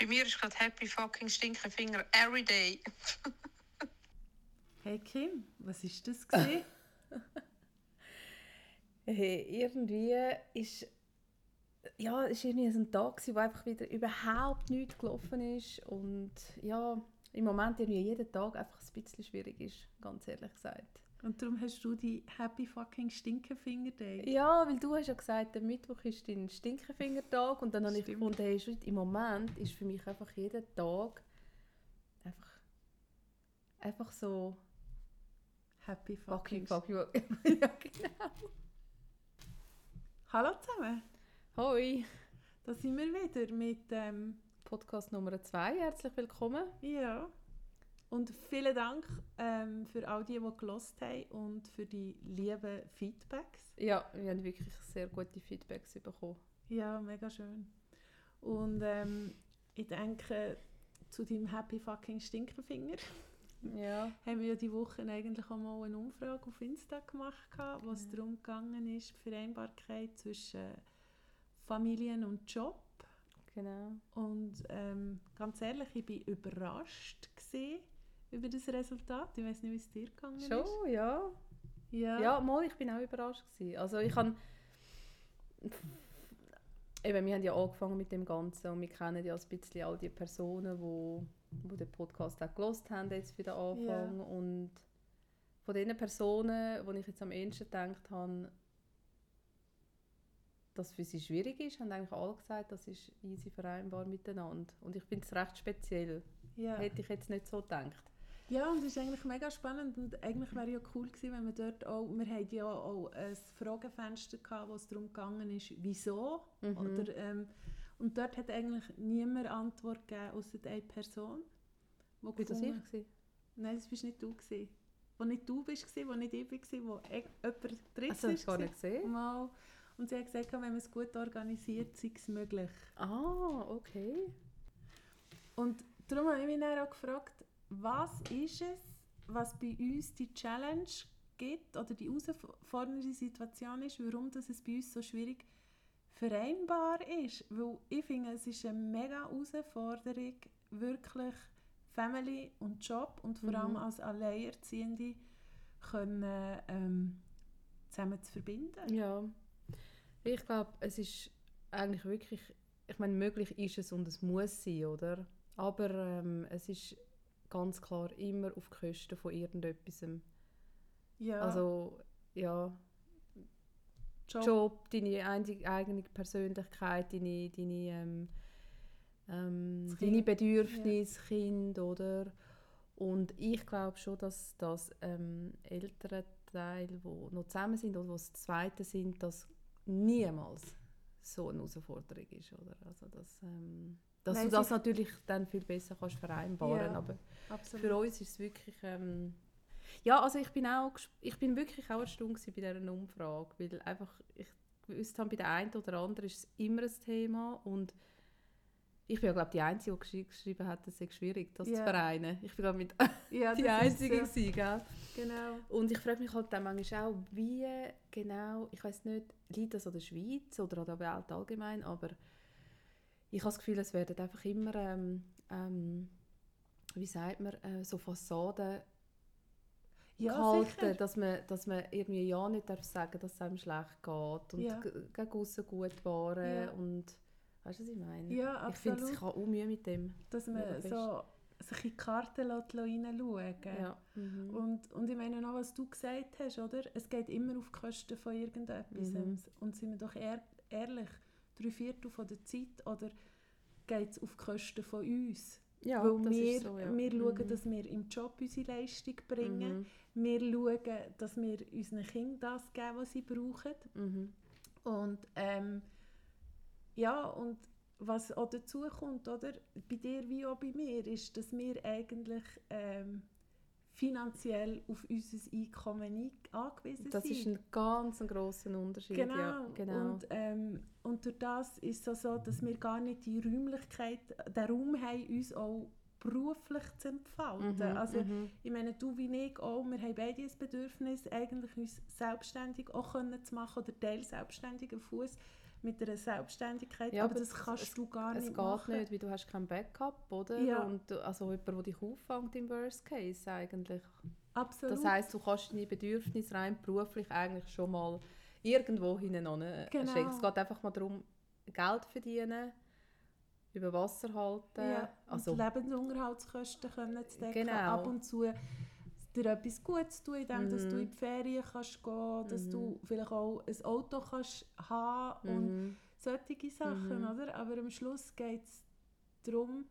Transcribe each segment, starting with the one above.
Bei mir ist gerade Happy fucking Stinkefinger every day. Hey Kim, was ist das gesehen? hey, irgendwie ist ja, es war irgendwie so ein Tag, wo einfach wieder überhaupt nichts gelaufen ist und ja, im Moment irgendwie jeden Tag einfach ein bisschen schwierig ist, ganz ehrlich gesagt. Und darum hast du die Happy fucking Stinkefinger Day. Ja, weil du hast ja gesagt, der Mittwoch ist dein Stinkefinger-Tag und dann habe ich gefunden, hey, im Moment ist für mich einfach jeden Tag einfach, einfach so Happy fucking, fucking Ja, genau. Hallo zusammen. Hoi. Da sind wir wieder mit ähm, Podcast Nummer 2. Herzlich willkommen. Ja. Und vielen Dank ähm, für all die, die gelost haben und für die lieben Feedbacks. Ja, wir haben wirklich sehr gute Feedbacks bekommen. Ja, mega schön. Und ähm, ich denke, zu deinem Happy fucking Stinkerfinger ja. haben wir ja die Woche eigentlich auch mal eine Umfrage auf Insta gemacht, wo es ja. darum gegangen ist, die Vereinbarkeit zwischen Familien und Job. Genau. Und ähm, ganz ehrlich, ich war überrascht über das Resultat. Ich weiß nicht, wie es dir gegangen Schon, ist. Schon, ja. Ja, ja mal, ich bin auch überrascht gewesen. Also ich habe eben, wir haben ja angefangen mit dem Ganzen und wir kennen ja ein bisschen all die Personen, die, die den Podcast auch gelost haben jetzt für den Anfang ja. und von den Personen, wo ich jetzt am ehesten gedacht habe, dass für sie schwierig ist, haben eigentlich alle gesagt, das ist easy vereinbar miteinander. Und ich finde es recht speziell. Ja. Hätte ich jetzt nicht so gedacht. Ja, und es ist eigentlich mega spannend und eigentlich wäre ja cool gewesen, wenn wir dort auch, wir hatten ja auch ein Fragefenster gehabt, wo es darum gegangen ist, wieso, mhm. oder, ähm, und dort hat eigentlich niemand Antwort gegeben, außer eine Person. Wo War das ich? Gewesen? Nein, das bist nicht du gewesen. Wo nicht du bist, wo nicht ich war, wo e- jemand drittes also, ist. gar nicht gesehen? Mal. Und sie hat gesagt, wenn man es gut organisiert, sei es möglich. Ah, okay. Und darum habe ich mich dann auch gefragt, was ist es, was bei uns die Challenge gibt oder die herausfordernde Situation ist, warum das es bei uns so schwierig vereinbar ist. Weil ich finde, es ist eine mega Herausforderung, wirklich Family und Job und vor allem mhm. als Alleinerziehende können, ähm, zusammen zu verbinden. Ja. Ich glaube, es ist eigentlich wirklich, ich meine, möglich ist es und es muss sein, oder? Aber ähm, es ist ganz klar immer auf Kosten von irgendetwas. Ja. Also, ja. Job, Job deine eigene Persönlichkeit, deine, deine, ähm, ähm, deine Bedürfnisse, ja. Kind, oder? Und ich glaube schon, dass das ähm, ältere Teil, die noch zusammen sind oder die das Zweite sind, das niemals so eine Herausforderung ist. Oder? Also das, ähm, dass Nein, du das natürlich dann viel besser kannst vereinbaren ja, aber absolut. für uns ist es wirklich ähm, ja also ich bin auch ich bin wirklich auch erstaunt bei dieser Umfrage weil einfach ich gewusst habe bei der einen oder anderen ist es immer ein Thema und ich bin ja glaube die Einzige, die geschrieben hat, dass es schwierig das yeah. zu vereinen. Ich bin glaube mit ja, die Einzige so. gewesen, gell? Genau. Und ich frage mich halt dann manchmal auch, wie genau, ich weiß nicht, liegt das an der Schweiz oder an der Welt allgemein, aber ich habe das Gefühl, es werden einfach immer, ähm, ähm, wie sagt man, äh, so Fassaden ja, gehalten, dass man, dass man irgendwie ja nicht darf sagen, dass es einem schlecht geht und ja. gegen aussen gut waren ja. und weißt du, was ich meine? Ja, absolut. Ich finde, ich habe auch Mühe mit dem. Dass man so sich in die Karten hineinschauen ja. Mhm. und, und ich meine auch, was du gesagt hast, oder? Es geht immer auf die Kosten von irgendetwas. Mhm. Und sind wir doch ehr ehrlich, drei Viertel von der Zeit oder geht es auf die Kosten von uns. Ja, Weil wir, so, ja. wir schauen, mhm. dass wir im Job unsere Leistung bringen. Mhm. Wir schauen, dass wir unseren Kindern das geben, was sie brauchen. Mhm. Und ähm, ja, und was auch dazu kommt, oder, bei dir wie auch bei mir, ist, dass wir eigentlich ähm, finanziell auf unser Einkommen angewiesen das sind. Das ist ein ganz grosser Unterschied. Genau. Ja, genau. Und, ähm, und durch das ist es so, dass wir gar nicht die Räumlichkeit, den Raum haben, uns auch beruflich zu entfalten. Mhm, also mhm. ich meine, du wie ich auch, wir haben beide das Bedürfnis, eigentlich uns selbstständig auch können zu machen oder teil selbstständigen Fuß mit einer Selbstständigkeit, Ja, aber, aber das kannst es- du gar Es nicht geht machen. nicht, weil du hast kein Backup, oder? Ja. Und du- also jemand, der dich auffängt im Worst Case eigentlich. Absolut. Das heisst, du kannst deine Bedürfnisse rein beruflich eigentlich schon mal irgendwo hinein Genau. stecken. Es geht einfach mal darum, Geld verdienen, über Wasser halten. ja, also, und Lebensunterhaltskosten können zu decken, Genau. ab und zu dir etwas Gutes tun, indem dass du Mhm. in die Ferien kannst gehen, dass Mhm. du vielleicht auch ein Auto kannst haben und mhm. solche Sachen, Mhm. oder? Aber am Schluss geht es darum,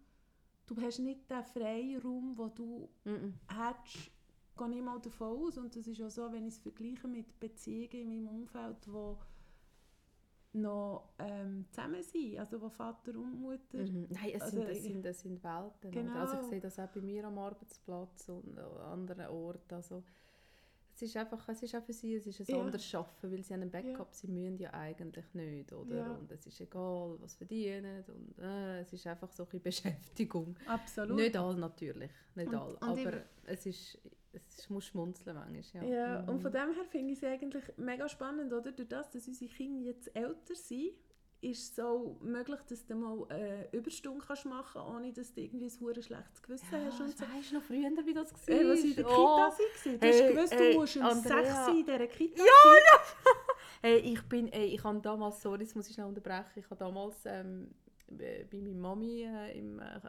du hast nicht den Freiraum, wo du Mhm. hättest, gehe nicht mal davon aus. Und das ist auch so, wenn ich es vergleiche mit Beziehungen in meinem Umfeld, wo noch ähm, zusammen sind, also wo Vater und Mutter Mhm. Nein, es, Also sind, es, ich- sind, es sind Welten. Genau. Also ich sehe das auch bei mir am Arbeitsplatz und an anderen Orten. Also, es ist einfach, es ist auch für sie, es ist ein Ja. anderes Schaffen, weil sie einen Backup, sie müssen ja eigentlich nicht, oder? Ja. Und es ist egal, was sie verdienen und äh, es ist einfach so ein Beschäftigung. Absolut. Nicht all natürlich, nicht Und- all, und ich- aber es ist, es muss schmunzeln manchmal, ja. Ja, und Mhm. von dem her finde ich es eigentlich mega spannend, oder? Durch das, dass unsere Kinder jetzt älter sind, ist es auch möglich, dass du mal eine Überstunde kannst machen kannst, ohne dass du irgendwie ein schlechtes Gewissen ja, hast. Und so. weißt du noch früher, wie das war? Hey, was in der Kita Oh. war, du hast Hey, gewusst, hey, du musst um Andrea. 6 Uhr in dieser Kita Hey, ich bin, ey, ich habe damals, sorry, das muss ich schnell unterbrechen, ich habe damals ähm, bei meiner Mami äh, im, äh,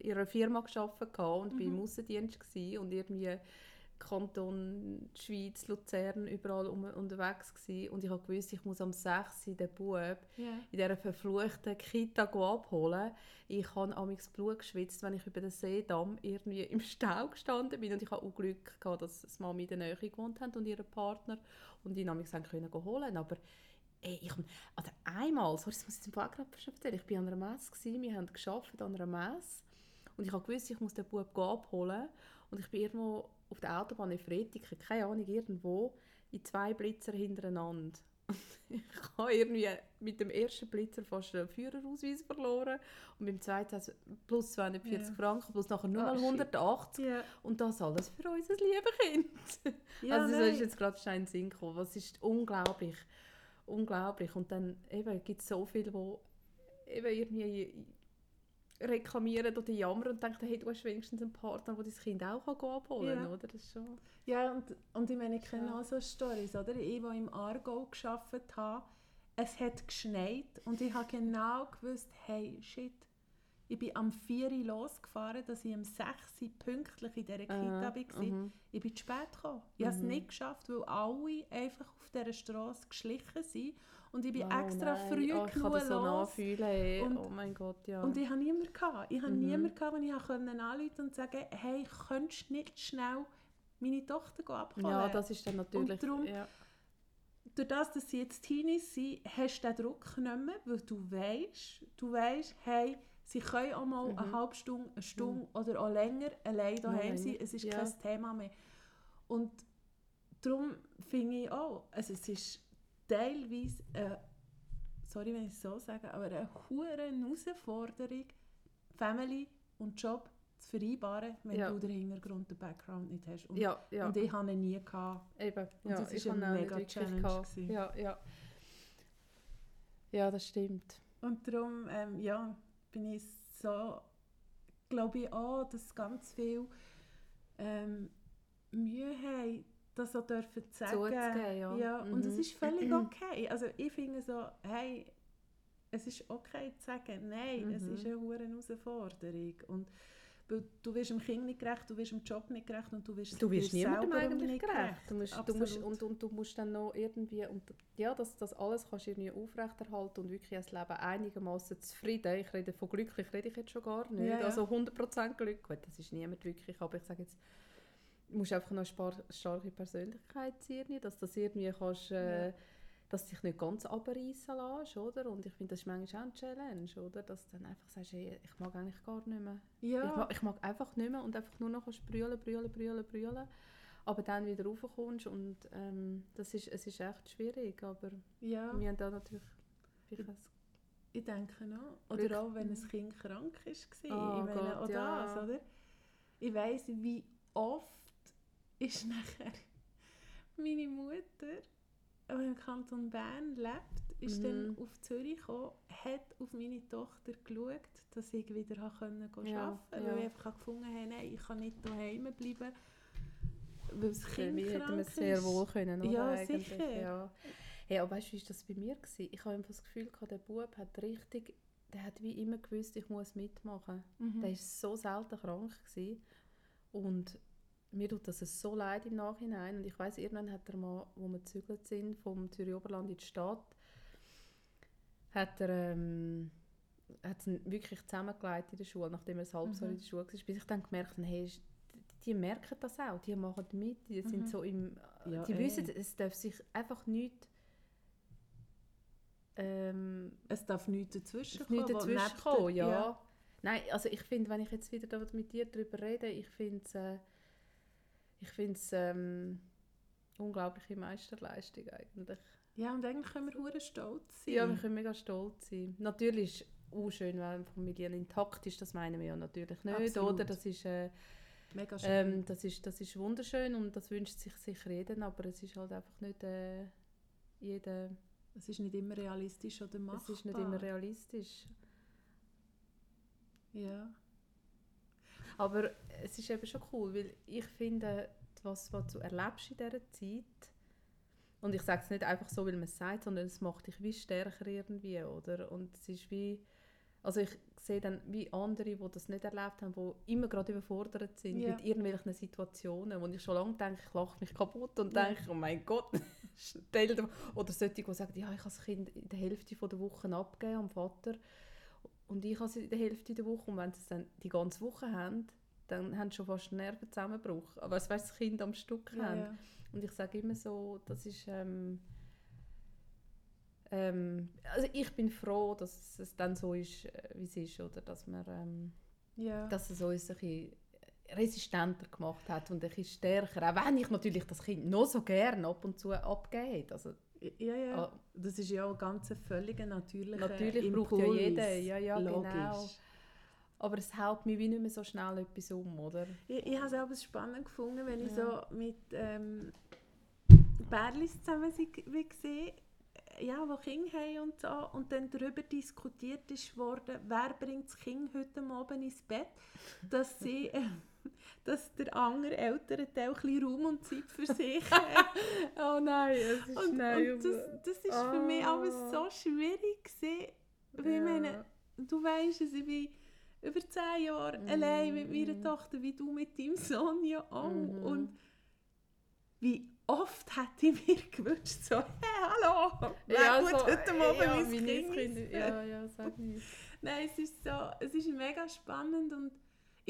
in einer Firma gearbeitet und bin im Mhm. Aussendienst und irgendwie Kanton, Schweiz, Luzern, überall um, unterwegs gsi und ich habe gewusst, ich muss am 6 Uhr den Bub Ja. in dieser verfluchten Kita abholen. Ich habe amigs Blut geschwitzt, wenn ich über den Seedamm irgendwie im Stau gestanden bin. Und ich hatte auch Glück, gehabt, dass das Mami in der Nähe gewohnt hat und ihr Partner. Und ihn amigs können holen. Aber ey, ich, also einmal, sorry, das muss ich Fall gerade erzählen, ich war an einer Messe, gewesen, wir haben gearbeitet an einer Messe. Und ich habe gewusst, ich muss den Bub abholen. Und ich bin irgendwo auf der Autobahn in Fretiken, keine Ahnung, irgendwo, in zwei Blitzer hintereinander. ich habe irgendwie mit dem ersten Blitzer fast den Führerausweis verloren und beim zweiten also plus 240 Ja. Franken, plus nachher nur Ah, mal shit. 180 Ja. und das alles für unser liebes Kind. Ja, also das nein. ist jetzt gerade schnell in den Sinn gekommen. Was ist unglaublich, unglaublich. Und dann eben gibt es so viele, die eben irgendwie reklamieren oder jammern und denken, hey, du hast wenigstens einen Partner, der dein Kind auch abholen kann, Ja. oder? Das schon... Ja, und, und ich meine, ich kenne auch so Storys, oder? Ich, die im Aargau gearbeitet habe, es hat geschneit und ich habe genau gewusst, hey, shit, ich bin am 4 Uhr losgefahren, dass ich am 6 Uhr pünktlich in dieser Kita Äh, war. mhm. Ich bin zu spät gekommen. Ich habe es Mhm. nicht geschafft, weil alle einfach auf dieser Straße geschlichen sind und ich bin Oh extra nein, früh oh, ich kann genug das so los. nachfühlen. Und- oh mein Gott, ja. Und ich hatte niemanden. Gehabt. Ich hatte Mhm. niemanden, gehabt, den ich anrufen konnte und sagen hey, könntest du nicht schnell meine Tochter abholen? ja, das ist dann natürlich... darum- ja. durch das, dass sie jetzt Teenies sind, hast du den Druck nicht mehr, weil du weißt, du weißt, hey, sie können auch mal eine Mhm. halbe Stunde, eine Stunde oder auch länger allein daheim sein. Es ist ja. kein Thema mehr. Und darum finde ich auch, also es ist teilweise, äh, sorry, wenn ich es so sage, aber eine hohe Herausforderung, Family und Job zu vereinbaren, wenn Ja. du den Hintergrund, den Background nicht hast. Und, Ja, ja. und ich habe ihn nie gehabt. Eben, Und ja, das ist eine mega Challenge. Ja, ja. Ja, das stimmt. Und darum ähm, ja, bin ich so, glaube ich auch, dass ganz viel ähm, Mühe haben, das so dürfen sagen. Zuzugeben, ja. und es Mhm. ist völlig okay. Also ich finde so, hey, es ist okay zu sagen, nein, es Mhm. ist eine hohe Herausforderung. Und du wirst dem Kind nicht gerecht, du wirst dem Job nicht gerecht und du wirst Du wirst niemandem eigentlich nicht gerecht. Du musst, du musst, und, und du musst dann noch irgendwie, und ja, das, das alles kannst du irgendwie aufrechterhalten und wirklich das Leben einigermaßen zufrieden. Ich rede von glücklich, rede ich jetzt schon gar nicht. Ja, ja. Also 100% Glück, gut, das ist niemand wirklich, aber ich sage jetzt, musst einfach noch eine starke Persönlichkeit sein, dass das irgendwie kannst, äh, Ja. dass dich nicht ganz abreißen lässt, oder? Und ich finde, das ist manchmal auch eine Challenge, oder? Dass du dann einfach sagst, hey, ich mag eigentlich gar nicht mehr. Ja, Ich, mag, ich mag einfach nicht mehr und einfach nur noch brüllen, brüllen, brüllen, brüllen. Aber dann wieder raufkommst und ähm, das ist, es ist echt schwierig, aber ja. wir haben da natürlich ein- Ich denke. Glück. Oder auch, wenn ein Kind krank war. Oh ich meine, Gott, auch ja. das, oder? Ich weiss, wie oft ist nachher meine Mutter der im Kanton Bern lebt, ist Mhm. dann auf Zürich gekommen, hat auf meine Tochter geschaut, dass ich wieder Ja, arbeiten konnte, ja. weil ich einfach gefunden habe, nein, ich kann nicht daheim bleiben, weil das Kind mich hätten wir krank sehr wohl können, oder? Ja, eigentlich? sicher. Ja. Hey, aber weißt du, wie war das bei mir? Gewesen? Ich habe einfach das Gefühl, gehabt, der Bub hat richtig, der hat wie immer gewusst, ich muss mitmachen. Mhm. Der war so selten krank. Gewesen. Und mir tut das so leid im Nachhinein. Und ich weiß irgendwann hat er mal, wo wir gezügelt sind, vom Zürich Oberland in die Stadt, hat er ähm, hat ihn wirklich zusammengelegt in der Schule, nachdem er ein halbes Jahr Mhm. in der Schule war, bis ich dann gemerkt habe, hey, die merken das auch, die machen mit, die sind Mhm. so im, Ja, die eh. wissen, es darf sich einfach nicht ähm, Es darf nichts dazwischen kommen, wo dazwischen kommen, der- ja. Nein, also ich finde, wenn ich jetzt wieder mit dir darüber rede, ich finde es äh, ich finde es ähm, unglaubliche Meisterleistung eigentlich. Ja, und eigentlich können wir hure stolz sein. Ja, wir können mega stolz sein. Natürlich ist es auch schön, wenn eine Familie intakt ist, das meinen wir ja natürlich nicht, Absolut. oder? Das ist, äh, Mega schön. ähm, das, ist, das ist wunderschön und das wünscht sich sicher jeder, aber es ist halt einfach nicht äh, jeder, es ist nicht immer realistisch oder machbar. es ist nicht immer realistisch. Ja. Aber es ist eben schon cool, weil ich finde, was, was du erlebst in dieser Zeit, und ich sage es nicht einfach so, weil man es sagt, sondern es macht dich wie stärker irgendwie, oder? Und es ist wie, also ich sehe dann wie andere, die das nicht erlebt haben, die immer gerade überfordert sind Ja. mit irgendwelchen Situationen, wo ich schon lange denke, ich lache mich kaputt und Ja. denke, oh mein Gott, stell dir Oder solche, die sagen, ja, ich habe das Kind in der Hälfte der Woche abgegeben am Vater und ich habe es in der Hälfte der Woche und wenn sie es dann die ganze Woche haben, dann haben sie schon fast einen Nervenzusammenbruch. Aber es weißt, das Kind am Stück Ja, haben. ja. Und ich sage immer so, das ist... Ähm, ähm, also ich bin froh, dass es dann so ist, äh, wie es ist, oder dass, man, ähm, ja. dass es uns ein bisschen resistenter gemacht hat und ein bisschen stärker. Auch wenn ich natürlich das Kind noch so gerne ab und zu abgegeben hätte. Also, Ja, ja. Ah. Das ist ja auch ganz ein völliger natürlicher Natürlich Impuls. braucht ja jeder, ja, ja, Logisch. genau. aber es hält mich wie nicht mehr so schnell etwas um, oder? Ich, ich habe es auch spannend gefunden, wenn ich Ja. so mit ähm, Bärlis zusammen gesehen ja, die Kinder haben und so, und dann darüber diskutiert ist worden, wer bringt das Kind heute Abend ins Bett, dass sie, äh, dass der andere ältere Teil ein Raum und Zeit für sich hat. Oh nein, es ist Und, und das, das ist für mich Ah. alles so schwierig gewesen, weil ich meine, du weißt es, ich bin über zehn Jahre Mhm. allein mit meiner Tochter, wie du mit deinem Sohn ja auch. Mhm. Und wie oft hätte ich mir gewünscht, so, hey, hallo, ja, tut so, heute Morgen ja, mein Kind ins Ja, ja, sag nicht. Nein, es ist so, es ist mega spannend und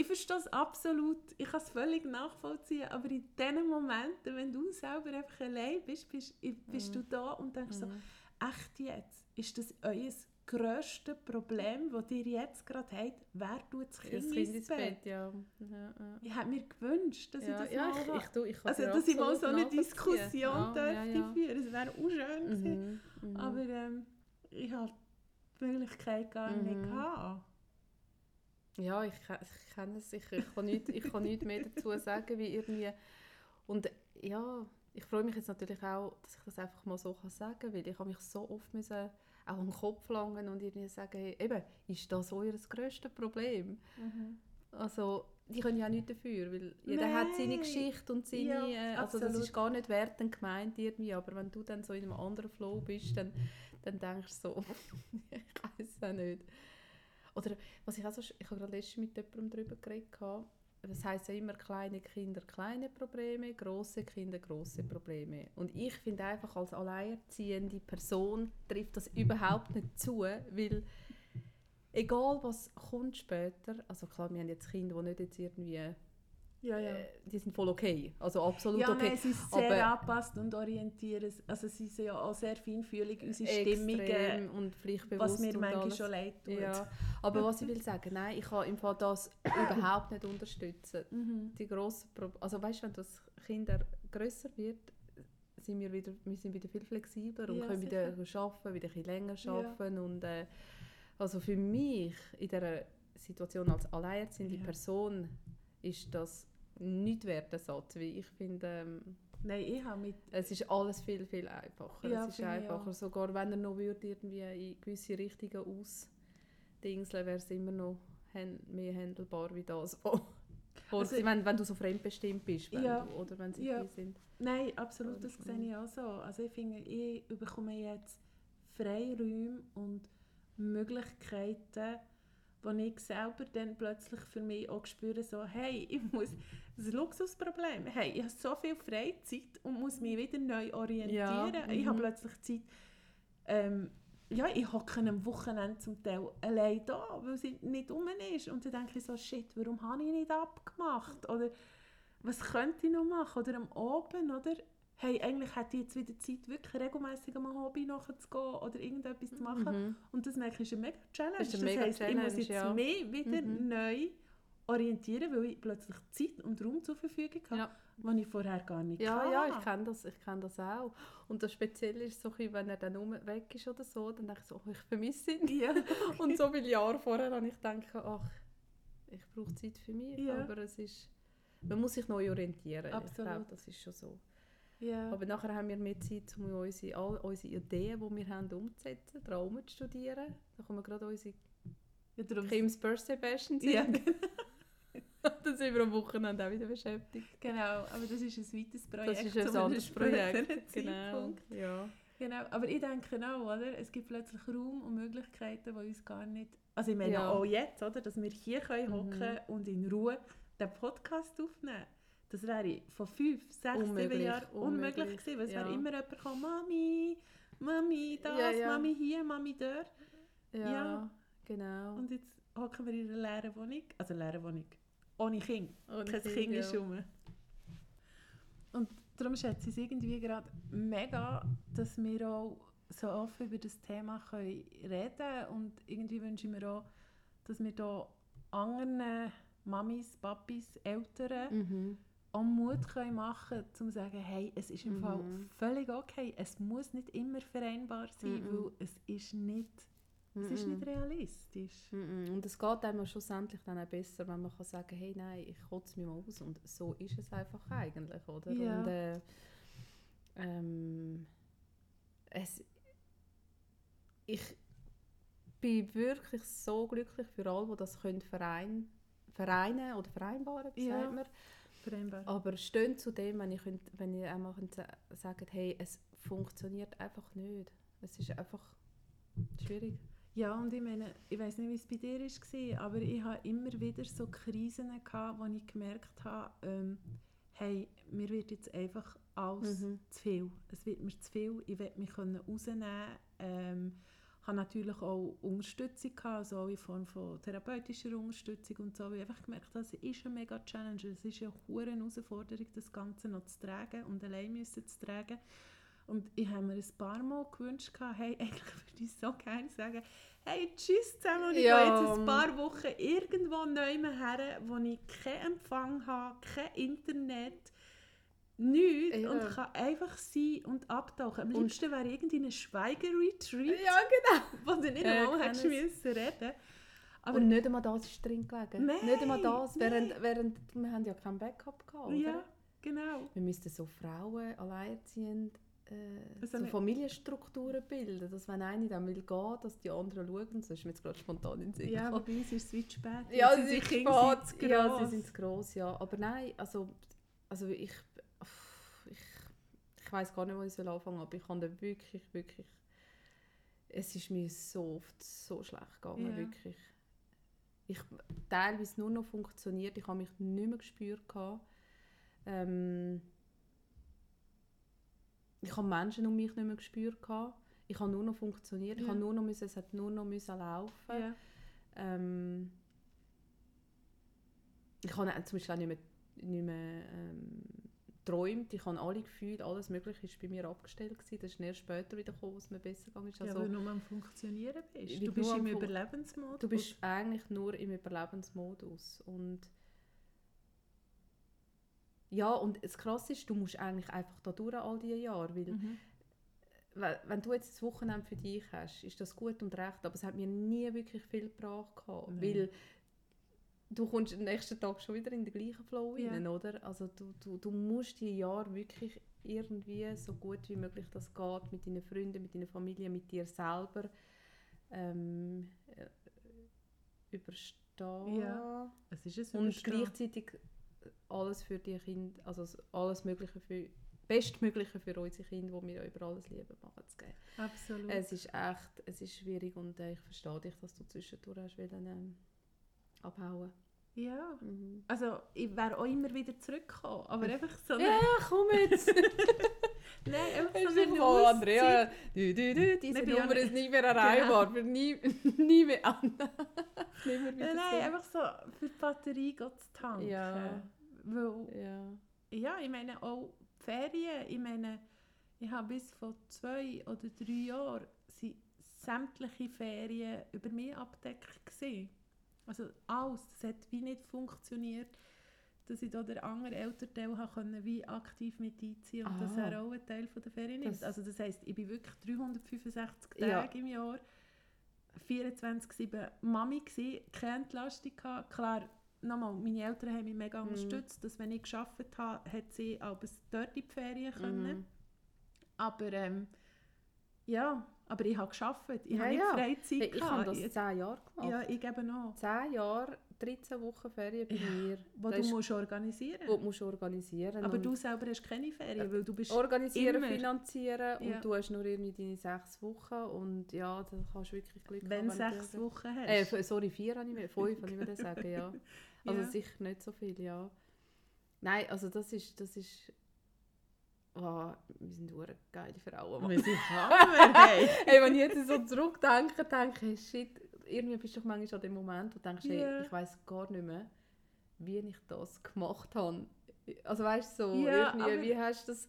ich verstehe es absolut, ich kann es völlig nachvollziehen, aber in diesen Momenten, wenn du selber einfach allein bist, bist, bist du da und denkst so, Mhm. echt jetzt, ist das euer grösstes Problem, das ihr jetzt gerade habt, wer tut das Kind, Das Kind ins Bett? Bett, ja. ja, ja. Ich hätte mir gewünscht, dass ich das ja, mal ich, ich, tu, ich Also, dass ich mal so eine. Diskussion dürfte führen. Es wäre auch schön gewesen. Mhm, mhm. Aber ähm, ich habe die Möglichkeit gar nicht Mhm. gehabt. Ja, ich, ich kenne es sicher. Ich kann nichts, ich kann nichts mehr dazu sagen, wie irgendwie... Und ja, ich freue mich jetzt natürlich auch, dass ich das einfach mal so kann sagen kann, weil ich habe mich so oft müssen auch am Kopf langen und irgendwie sagen, hey, eben, ist das euer grösstes Problem? Also, die können ja auch nichts dafür, weil jeder hat seine Nein. Geschichte und seine... Ja, äh, also das absolut. ist gar nicht wertend gemeint irgendwie, aber wenn du dann so in einem anderen Flow bist, dann, dann denkst du so, ich weiß auch nicht. Oder was ich auch ich habe gerade letztens mit jemandem darüber geredet, das heisst ja immer, kleine Kinder kleine Probleme, große Kinder große Probleme. Und ich finde einfach, als alleinerziehende Person trifft das überhaupt nicht zu, weil egal was kommt später, also klar, wir haben jetzt Kinder, die nicht jetzt irgendwie, Ja, ja. äh, die sind voll okay, also absolut Ja, okay. nein, sie ist sehr angepasst und orientieren. Also sie sind ja auch sehr feinfühlig, unsere Stimmungen, und pflichtbewusst was mir und manchmal alles. schon leid tut. Ja, aber was ich will sagen, nein, ich kann im Fall das überhaupt nicht unterstützen. Mhm. Die grosse Pro also weißt, wenn das Kind grösser wird, sind wir wieder, wir sind wieder viel flexibler und Ja, können wieder sicher. arbeiten, wieder ein bisschen länger Ja. arbeiten und äh, also für mich in dieser Situation als alleinerziehende Ja. Person ist das nicht wert, der Satz, weil ich finde, ähm, Nein, ich habe mit... Es ist alles viel, viel einfacher. Ja, es ist einfacher. Sogar wenn er noch würde irgendwie in gewisse Richtungen ausdingseln, wäre es immer noch mehr handelbar wie das. Oh. Also- wenn, wenn du so fremdbestimmt bist, wenn Ja. du, oder wenn sie Ja. sind. Nein, absolut, Oder das sehe ich auch so. Also ich finde, ich bekomme jetzt Freiräume und Möglichkeiten, wo ich selber dann plötzlich für mich auch spüre, so, hey, ich muss, das ist ein Luxusproblem, hey, ich habe so viel Freizeit und muss mich wieder neu orientieren. Ja, Ich habe mhm. plötzlich Zeit, ähm, ja, ich hocke am Wochenende zum Teil allein da, weil sie nicht rum ist. Und dann denke ich so, shit, warum habe ich nicht abgemacht? Oder was könnte ich noch machen? Oder am Abend, oder? Hey, eigentlich hätte ich jetzt wieder Zeit, wirklich regelmäßig am Hobby nachzugehen oder irgendetwas zu machen. Mhm. Und das merke ich ist eine mega Challenge. Das ist Das, eine mega heisst, ich muss Challenge, jetzt ja. mich wieder Mhm. neu orientieren, weil ich plötzlich Zeit und Raum zur Verfügung habe, Ja. den ich vorher gar nicht Ja, hatte. ja, ich kenne das, ich kenn das auch. Und das Spezielle ist, so, wenn er dann weg ist oder so, dann denke ich so, oh, ich vermisse ihn. Ja, Und so viele Jahre vorher habe ich gedacht, ach, ich brauche Zeit für mich. Ja. Aber es ist, man muss sich neu orientieren. Ich Absolut. glaube, das ist schon so. Ja. Aber nachher haben wir mehr Zeit, um unsere, all unsere Ideen, die wir haben, umzusetzen, daran zu studieren. Da kommen gerade unsere ja Kims Birthday Bastions ja. Dann sind wir am Wochenende auch wieder beschäftigt. genau. Aber das ist ein weiteres Projekt. Das ist ein anderes Projekt. Genau. Ja. Genau, aber ich denke auch, oder? es gibt plötzlich Raum und Möglichkeiten, die uns gar nicht... Also ich meine Ja. auch jetzt, oder? dass wir hier können Mhm. hocken und in Ruhe den Podcast aufnehmen Das wäre vor fünf, sechs, sieben Unmöglich, Jahren unmöglich unmöglich, gewesen, es ja. wäre immer jemand gekommen, Mami, Mami das, Ja, ja. Mami hier, Mami dort. Ja, Ja. genau. Und jetzt hocken wir in einer leeren Wohnung, also leeren Wohnung, ohne Kind. Ohne Kein Kind, Kind ist rum. Und darum schätze ich es irgendwie gerade mega, dass wir auch so offen über das Thema können reden und irgendwie wünsche ich mir auch, dass wir da anderen Mamis, Papis, Eltern Mhm. Auch Mut können machen können, um zu sagen, hey, es ist im Mhm. Fall völlig okay, es muss nicht immer vereinbar sein, Mhm. weil es ist nicht, es ist Mhm. nicht realistisch. Mhm. Und es geht einem schlussendlich dann auch besser, wenn man kann sagen hey, nein, ich kotze mich mal aus. Und so ist es einfach eigentlich, oder? Ja. Und, äh, ähm, es, ich bin wirklich so glücklich für alle, die das können verein, vereinen oder vereinbaren, Ja. sagt man. Vereinbar. Aber stehen zu dem, wenn ich, könnt, wenn ich einmal sagen hey, es funktioniert einfach nicht. Es ist einfach schwierig. Ja, und ich meine, ich weiß nicht, wie es bei dir war, aber ich hatte immer wieder so Krisen, gehabt, wo ich gemerkt habe, ähm, hey, mir wird jetzt einfach alles Mhm. zu viel. Es wird mir zu viel, ich will mich können rausnehmen ähm, habe natürlich auch Unterstützung gehabt, also auch in Form von therapeutischer Unterstützung und so, ich einfach gemerkt habe, es ist eine mega Challenge, es ist eine hohe Herausforderung, das Ganze noch zu tragen und allein müssen zu tragen. Und ich habe mir ein paar Mal gewünscht, hey, eigentlich würde ich so gerne sagen, hey, tschüss zusammen, und ich Ja. gehe jetzt ein paar Wochen irgendwo neu her, wo ich keinen Empfang habe, kein Internet, nichts Ja. und kann einfach sein und abtauchen. Am Und- liebsten wäre irgendwie ein Schweigeretreat, Ja, genau. wo du nicht Ja, einmal hättest müssen reden. Aber und nicht einmal das ist drin gelegen. Nein, nicht einmal das. nein. Während, während, wir haben ja kein Backup gehabt, oder? ja, genau. Wir müssten so Frauen, alleinerziehend, äh, Also so Familienstrukturen bilden. Dass wenn eine dann will gehen, dass die anderen schauen. Das ist mir jetzt gerade spontan in den Ja, gekommen. bei uns ist es weit spät. Ja, sie sind sind spät. Ja, sie sind zu gross, ja. Aber nein, also, also ich, ich weiß gar nicht, wo ich soll anfangen soll, aber ich kann da wirklich, wirklich, es ist mir so oft so schlecht gegangen, Ja. wirklich. Ich teilweise nur noch funktioniert, ich habe mich nicht mehr gespürt. gehabt. Ähm, ich habe Menschen um mich nicht mehr gespürt. gehabt. Ich habe nur noch funktioniert, ich Ja. habe nur noch müssen, es hat nur noch müssen laufen. Ja. Ähm, ich habe zum Beispiel auch nicht mehr, nicht mehr ähm, geträumt. Ich habe alle Gefühle, alles Mögliche ist bei mir abgestellt. Gewesen. Das ist erst später wieder gekommen, es mir besser gegangen ist. ja, Also, weil du nur am Funktionieren bist. Du bist im Überlebensmodus. du bist eigentlich nur im Überlebensmodus. Und ja, und das Krasse ist, du musst eigentlich einfach da durch all diese Jahre, weil Mhm. wenn du jetzt das Wochenende für dich hast, ist das gut und recht, aber es hat mir nie wirklich viel gebracht. gehabt. Weil du kommst am nächsten Tag schon wieder in den gleichen Flow Ja. rein, oder? Also du, du, du musst die Jahre wirklich irgendwie so gut wie möglich das geht, mit deinen Freunden, mit deiner Familie, mit dir selber ähm, äh, überstehen. Ja. Es ist ein Und gleichzeitig alles für die Kinder, also alles Mögliche für Bestmögliche für unsere Kinder, die wir über alles lieben, machen zu geben. Absolut. Es ist echt, es ist schwierig und äh, ich verstehe dich, dass du zwischendurch hast wollen, ähm, abhauen. ja. Mhm. Also, ich wäre auch immer wieder zurückgekommen, aber einfach so eine... Ja, komm jetzt! Nein, einfach so eine Auszeit. Andrea, du, du, du, diese ja Nummer ist nie mehr erreichbar, für nie, nie mehr an. Nein, nein, einfach so für die Batterie zu tanken. Ja. Weil, Ja. ja, ich meine auch die Ferien, ich meine, ich habe bis vor zwei oder drei Jahren sämtliche Ferien über mich abdeckt gewesen. Also alles, das hat wie nicht funktioniert, dass ich da den anderen Elternteil habe können, wie aktiv mit einziehen und dass Ah. er auch ein Teil von der Ferien nimmt. Das- Also das heisst, ich bin wirklich 365 Ja. Tage im Jahr 24-7 Mami gsi, keine Entlastung gehabt. Klar, nochmal, meine Eltern haben mich mega Mhm. unterstützt, dass wenn ich gearbeitet habe, hat sie aber dort in die Ferien können. Mhm. Aber ähm, ja, aber ich habe gearbeitet, ich Ja, habe nicht ja. Freizeit Hey, ich habe das zehn Jahre gemacht. ja, ich gebe noch. 10 Jahre, 13 Wochen Ferien bei Ja, mir. Wo Das du musst organisieren wo du musst organisieren Aber du selber hast keine Ferien, weil du bist organisieren, immer- finanzieren Ja. und du hast nur irgendwie deine sechs Wochen und ja, da kannst du wirklich Glück wenn haben. sechs du- Wochen hast. Äh, sorry, vier habe ich mehr, fünf habe ich wieder sagen, ja. Also Ja. sicher nicht so viel, ja. Nein, also das ist, das ist, oh, wir sind hure geile Frauen. Wir sind Hammer, hey. Hey, wenn ich jetzt so zurückdenke, denke ich, shit, irgendwie bist du doch manchmal an dem Moment, wo du denkst, hey, Ja. ich weiß gar nicht mehr, wie ich das gemacht habe. Also weißt du, so, Ja, irgendwie, wie hast du das,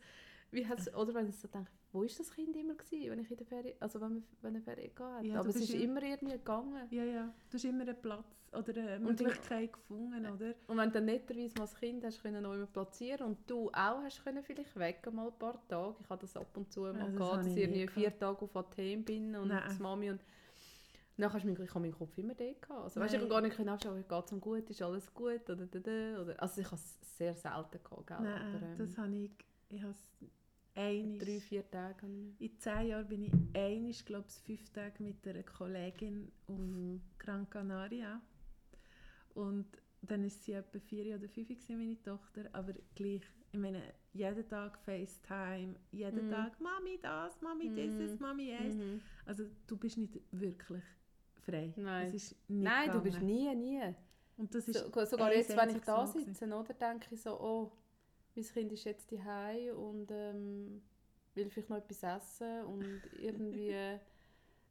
wie hast, oder wenn ich so denke, wo ist das Kind immer gewesen, wenn ich in der Ferie, also wenn man wenn eine Ferie gehabt Ja, aber es ist immer irgendwie gegangen. Ja, ja. Du hast immer einen Platz oder eine Und Möglichkeit gefunden, oder? Und wenn du dann netterweise mal das Kind hast können noch immer platzieren und du auch hast können vielleicht weg mal ein paar Tage. Ich habe das ab und zu mal das gehabt, habe dass ich nie irgendwie vier Tage auf Athen bin und Nein. das Mami und dann hast du meinen, ich meinen Kopf immer dort gehabt. Also weißt, ich habe gar nicht können anschauen, geht es gut, ist alles gut oder, da, da, oder also ich habe es sehr selten gehabt, gell? Nein, aber, ähm, das habe ich, ich habe es einmal, drei, vier Tage in zehn Jahren bin ich einmal, glaube ich, fünf Tage mit einer Kollegin auf mhm. Gran Canaria. Und dann war sie etwa vier oder fünf, gewesen, meine Tochter. Aber gleich, ich meine, jeden Tag FaceTime, jeden Mhm. Tag Mami das, Mami Mhm. dieses, Mami eins. Mhm. Also du bist nicht wirklich frei. Nein. Es Nein, du bist gegangen. nie, nie. Und das ist So, sogar jetzt, wenn ich da sitze, oder, denke ich so, oh, mein Kind ist jetzt daheim und ähm, will vielleicht noch etwas essen und irgendwie...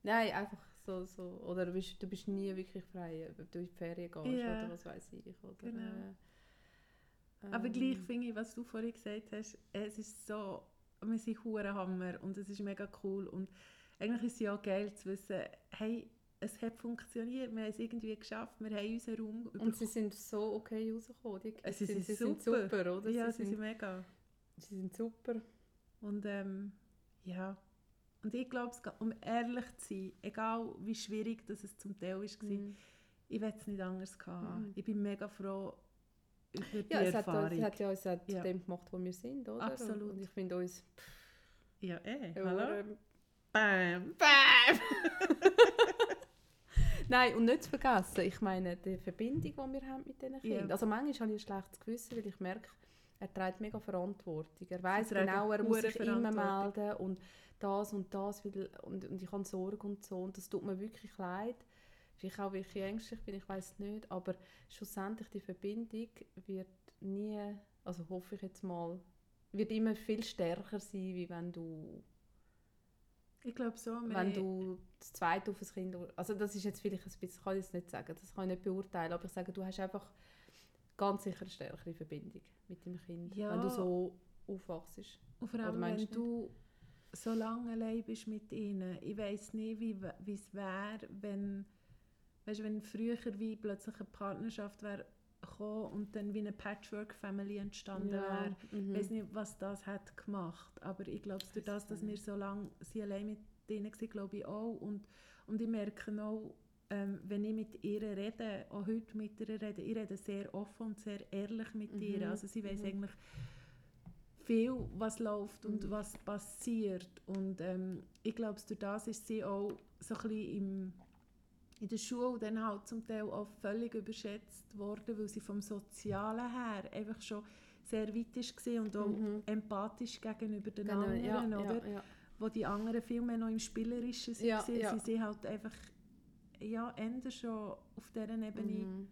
Nein, einfach so, so. Oder du bist, du bist nie wirklich frei, ob du in die Ferien gehst Ja. oder was weiß ich. Oder, Genau. äh, Aber ähm, gleich finde ich, was du vorhin gesagt hast, es ist so, wir sind hure Hammer und es ist mega cool und eigentlich ist es ja auch geil zu wissen, hey, es hat funktioniert, wir haben es irgendwie geschafft, wir haben unseren Raum Und sie sind so okay rausgekommen. Die Kids Sie sind sie super. sind super, oder? ja, sie, sie sind sind, mega. sie sind super. Und ähm, ja, und ich glaube, um ehrlich zu sein, egal wie schwierig das es zum Teil war, Mhm. ich will es nicht anders haben. Mhm. Ich bin mega froh über die Ja, es hat, Erfahrung. es hat ja uns auch zu Ja. dem gemacht, wo wir sind, oder? Absolut. Und ich finde uns... ja, eh, hallo? Bam! Bam! Nein, und nicht zu vergessen, ich meine, die Verbindung, die wir haben mit diesen Kindern. Ja. Also manchmal habe ich ein schlechtes Gewissen, weil ich merke, er trägt mega Verantwortung. Er weiß genau, er muss sich immer melden und das und das weil, und, und ich habe Sorge und so und das tut mir wirklich leid. Vielleicht auch, weil ich ängstlich bin, ich weiß nicht, aber schlussendlich die Verbindung wird nie, also hoffe ich jetzt mal, wird immer viel stärker sein, wie wenn du Ich glaube so. wenn du das zweite auf ein Kind... Also das ist jetzt vielleicht ein bisschen, kann ich jetzt nicht sagen, das kann ich nicht beurteilen, aber ich sage, du hast einfach ganz sicher eine stärkere Verbindung mit dem Kind, Ja. wenn du so aufwachst. Und vor allem, wenn du so lange allein bist mit ihnen, ich weiß nicht, wie es wäre, wenn, weißt, wenn früher wie plötzlich eine Partnerschaft wäre gekommen und dann wie eine Patchwork-Family entstanden wäre. mhm. Ich weiß nicht, was das hat gemacht, aber ich glaube, durch das, dass wir so lange sie allein mit denen waren, glaube ich auch. Und, und ich merke auch, ähm, wenn ich mit ihr rede, auch heute mit ihr rede, ich rede sehr offen und sehr ehrlich mit Mhm, ihr. Also sie weiß mhm. eigentlich viel, was läuft und Mhm. was passiert. Und ähm, ich glaube, durch das ist sie auch so ein bisschen im, in der Schule dann halt zum Teil auch völlig überschätzt worden, weil sie vom Sozialen her einfach schon sehr weit war und auch Mhm. empathisch gegenüber den Genau, anderen, ja, oder? ja, ja. wo die anderen viel mehr noch im Spielerischen sind, Ja, ja. sie sind halt einfach ja, eher schon auf dieser Ebene Mhm.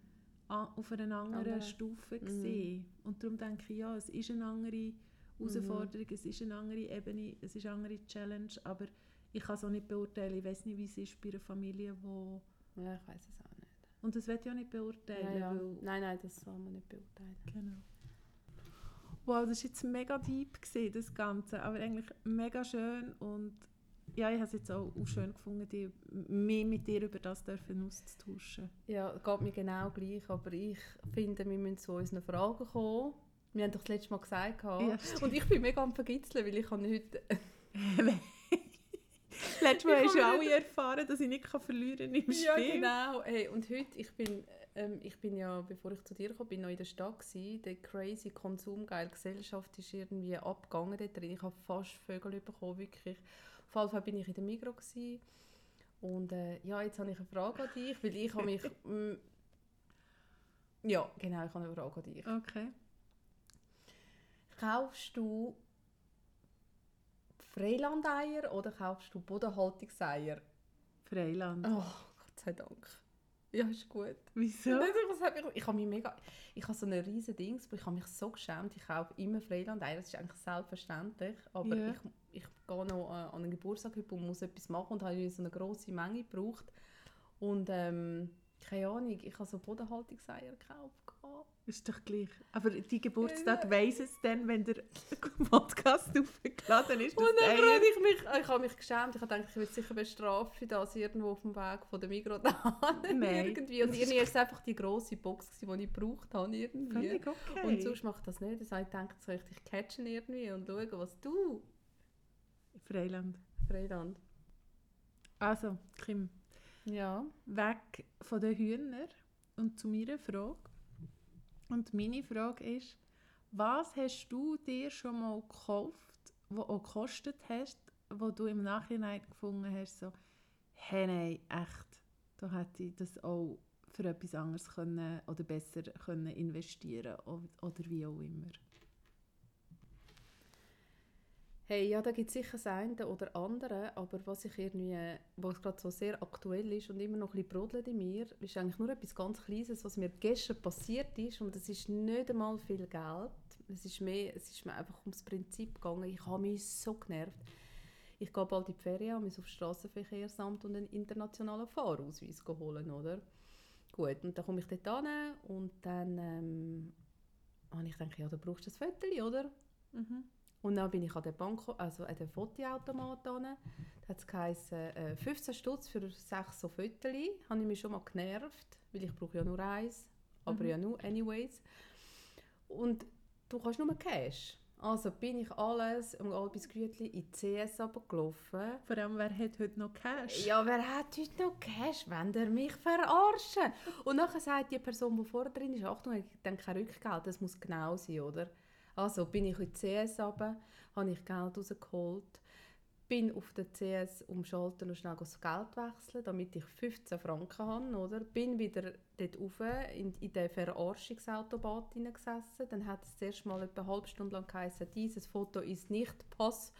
auf einer anderen Andere. Stufe Mhm. gewesen. Und darum denke ich, ja, es ist eine andere Herausforderung, es ist eine andere Ebene, es ist eine andere Challenge, aber ich kann es auch nicht beurteilen. Ich weiß nicht, wie es ist bei einer Familie, wo Ja, ich weiß es auch nicht. und das wird auch nicht Ja, beurteilen, ja. weil Nein, nein, das soll man nicht beurteilen. Genau. Wow, das war jetzt mega deep, gewesen, das Ganze, aber eigentlich mega schön und ja, ich habe es jetzt auch, auch schön gefunden, die, mich mit dir über das dürfen auszutauschen. Ja, geht mir genau gleich, aber ich finde, wir müssen zu unseren Fragen kommen. Wir haben doch das letzte Mal gesagt. Ja, und ich bin mega am Vergitzeln, weil ich habe heute... Letztes Mal hast du alle erfahren, dass ich nicht kann verlieren im Spiel. Ja, genau. Hey, und heute, ich bin, ähm, ich bin ja, bevor ich zu dir kam, bin noch in der Stadt gewesen. Der crazy konsumgeile Gesellschaft ist irgendwie abgegangen dort drin. Ich habe fast Vögel bekommen, wirklich. Auf jeden Fall bin ich in der Migros gewesen. Und äh, ja, jetzt habe ich eine Frage an dich, weil ich habe mich... mm, ja, genau, ich habe eine Frage an dich. Okay. Kaufst du Freilandeier oder kaufst du Bodenhaltungseier? Freiland. Oh, Gott sei Dank. Ja, ist gut. Wieso? Ich, ich habe mich mega, ich habe so ein riesen Dings, aber ich habe mich so geschämt. Ich kaufe immer Freilandeier, das ist eigentlich selbstverständlich, aber Ja. ich, ich gehe noch äh, an einen Geburtstag und muss etwas machen und habe so eine grosse Menge gebraucht und ähm, keine Ahnung, ich habe so Bodenhaltungseier gekauft. Ist doch gleich. Aber die Geburtstag Ja. weiss es dann, wenn der Podcast aufgeladen ist. Und dann habe ich mich, ich habe mich geschämt. Ich habe gedacht, ich werde sicher bestraft für das irgendwo auf dem Weg von der Migros irgendwie. Und irgendwie war es einfach die grosse Box, die ich gebraucht habe. Irgendwie. Okay. Und sonst macht das nicht. Das habe ich jetzt soll ich dich catchen irgendwie und schauen, was du, Freiland. Freiland. Also, Kim, Ja. weg von den Hühnern und zu meiner Frage. Und meine Frage ist, was hast du dir schon mal gekauft, wo auch gekostet hast, wo du im Nachhinein gefunden hast, so, hey, nein, echt, da hätte ich das auch für etwas anderes können oder besser können investieren oder wie auch immer. Hey, ja, da gibt es sicher das eine oder andere, aber was ich irgendwie, was gerade so sehr aktuell ist und immer noch ein bisschen brodelt in mir, ist eigentlich nur etwas ganz Kleines, was mir gestern passiert ist und das ist nicht einmal viel Geld. Es ist, mehr, es ist mir einfach ums Prinzip gegangen. Ich habe mich so genervt. Ich gehe bald in die Ferien muss auf das Strassenverkehrsamt und einen internationalen Fahrausweis holen, oder? Gut, und dann komme ich dort hin und dann ähm, habe ich gedacht, ja, da brauchst du ein Foto, oder? Mhm. Und dann bin ich an den Bank, also an den Fotoautomat hin. Da hat es äh, 15 Stutz für sechs so Fotos. Habe ich mich schon mal genervt, weil ich brauche ja nur eins. Aber Mhm. ja nur, anyways. Und du kannst nur Cash. Also bin ich alles um Albis Gütli in CS runtergelaufen. Vor allem, wer hat heute noch Cash? Ja, wer hat heute noch Cash, wenn der mich verarschen? Und nachher sagt die Person, die vorne drin ist, Achtung, ich denke kein Rückgeld, das muss genau sein, oder? Also bin ich in die CS runter, habe ich Geld rausgeholt, bin auf der CS umschalten und schnell das Geld wechseln, damit ich 15 Franken habe, oder? Bin wieder dort rauf in, in den Verarschungsautomat hineingesessen. Dann hat es zuerst mal etwa eine halbe Stunde lang geheißen, dieses Foto ist nicht pass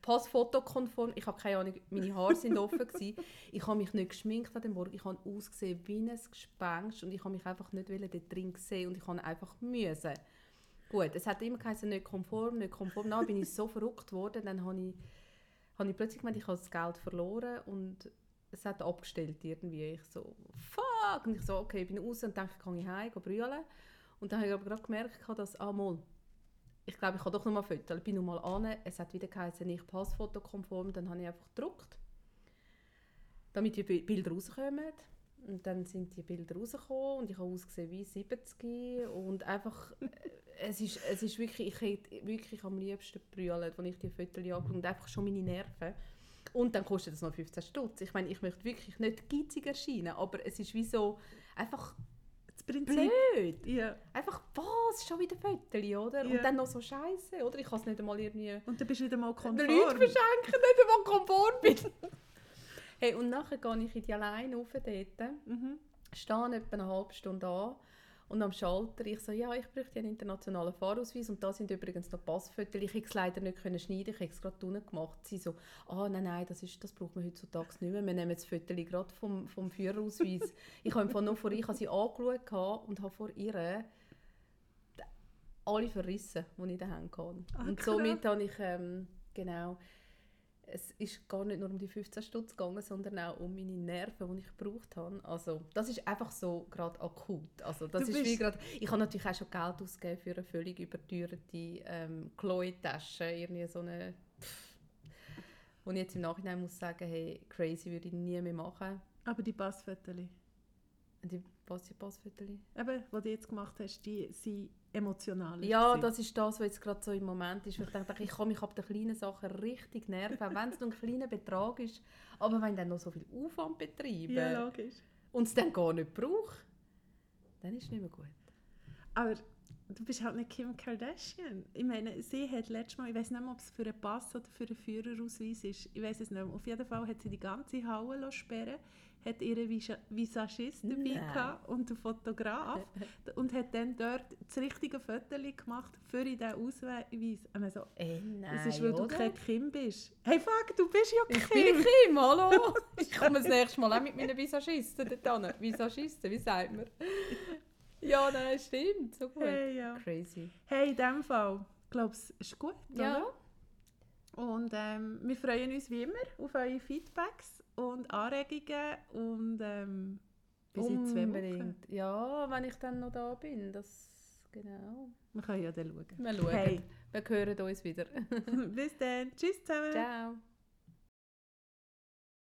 passfotokonform. Ich habe keine Ahnung, meine Haare sind offen gewesen. Ich habe mich nicht geschminkt an dem Morgen. Ich habe ausgesehen wie ein Gespenst und ich habe mich einfach nicht dort drin sehen und ich habe einfach müssen. Gut, es hat immer geheißen, nicht konform, nicht konform. Dann bin ich so verrückt worden, dann habe ich, habe ich plötzlich gemeint, ich habe das Geld verloren und es hat abgestellt irgendwie. Ich so, fuck! Und ich so, okay, ich bin raus und denke, kann ich heim, gehe brüllen. Und dann habe ich aber gerade gemerkt, dass, ah, mal, ich glaube, ich kann doch noch mal Fotos. Ich bin noch mal an, es hat wieder geheißen, nicht passfotokonform, dann habe ich einfach gedruckt, damit die Bi- Bilder rauskommen. Und dann sind die Bilder rausgekommen und ich habe ausgesehen wie 70 und einfach, äh, es ist, es ist wirklich, ich hätte wirklich am liebsten brüllen, als ich die Fotos angeschaut und einfach schon meine Nerven. Und dann kostet das noch 15 Stutz. Ich meine, ich möchte wirklich nicht geizig erscheinen, aber es ist wie so einfach Das Prinzip. blöd. Ja. Einfach, was, schon wieder Fotos, oder? Ja. Und dann noch so Scheiße, oder? Ich kann es nicht einmal irgendwie Und dann bist du nicht einmal den konform. Leuten verschenken, nicht einmal konform bin. Hey, und nachher gehe ich in die Alleine rauf dort, Mhm. stehe etwa eine halbe Stunde an und am Schalter, ich so, ja, ich bräuchte einen internationalen Fahrausweis und da sind übrigens noch Passfotos. Ich konnte es leider nicht können schneiden, ich habe es gerade unten gemacht. Sie so, ah, nein, nein, das, ist, das braucht man heutzutage nicht mehr, wir nehmen das Foto gerade vom, vom Führerausweis. ich habe nur vor ihr, ich habe sie angeschaut und habe vor ihr alle verrissen, die ich Händen hatte. Ah, und somit habe ich, ähm, genau, es ist gar nicht nur um die 15 Stutz gegangen, sondern auch um meine Nerven, die ich gebraucht habe. Also das ist einfach so gerade akut. Also das Du ist wie gerade, ich habe natürlich auch schon Geld ausgegeben für eine völlig überteuerte ähm, Chloe-Tasche, irgendwie so eine, pff, ich jetzt im Nachhinein muss sagen, hey, crazy würde ich nie mehr machen. Aber die Passfotos, Die was die Passfotos? eben, die du jetzt gemacht hast, die sind emotional. Ja, gewesen. das ist das, was jetzt gerade so im Moment ist. Ich denke, ich kann mich ab den kleinen Sachen richtig nerven, auch wenn es nur ein kleiner Betrag ist. Aber wenn ich dann noch so viel Aufwand betreibe Ja, logisch. und es dann gar nicht brauche, dann ist es nicht mehr gut. Aber du bist halt nicht Kim Kardashian. Ich meine, sie hat letztes Mal, ich weiß nicht mehr, ob es für einen Pass oder für einen Führerausweis ist, ich weiß es nicht mehr. Auf jeden Fall hat sie die ganze Halle lassen sperren hat ihren Visa- Visagist dabei Nein. gehabt und einen Fotograf und hat dann dort das richtige Foto gemacht für diesen Ausweis. Und so, Äh, nein, das ist, weil du oder? kein Kim bist. Hey fuck, du bist ja Ich Kim! bin Kim, hallo! Ich komme das nächste Mal auch mit meinen Visagisten dort hin. Visagisten, wie sagt man? Ja, nein, stimmt, so gut. Hey, ja. Crazy. hey, in diesem Fall, ich glaube, es ist gut, Ja, oder? Und ähm, wir freuen uns wie immer auf eure Feedbacks und Anregungen und ähm, Wochen. unbedingt. Ja, wenn ich dann noch da bin, das... Genau. Wir können ja dann schauen. Wir schauen. Hey. Wir hören uns wieder. bis dann. Tschüss zusammen. Ciao.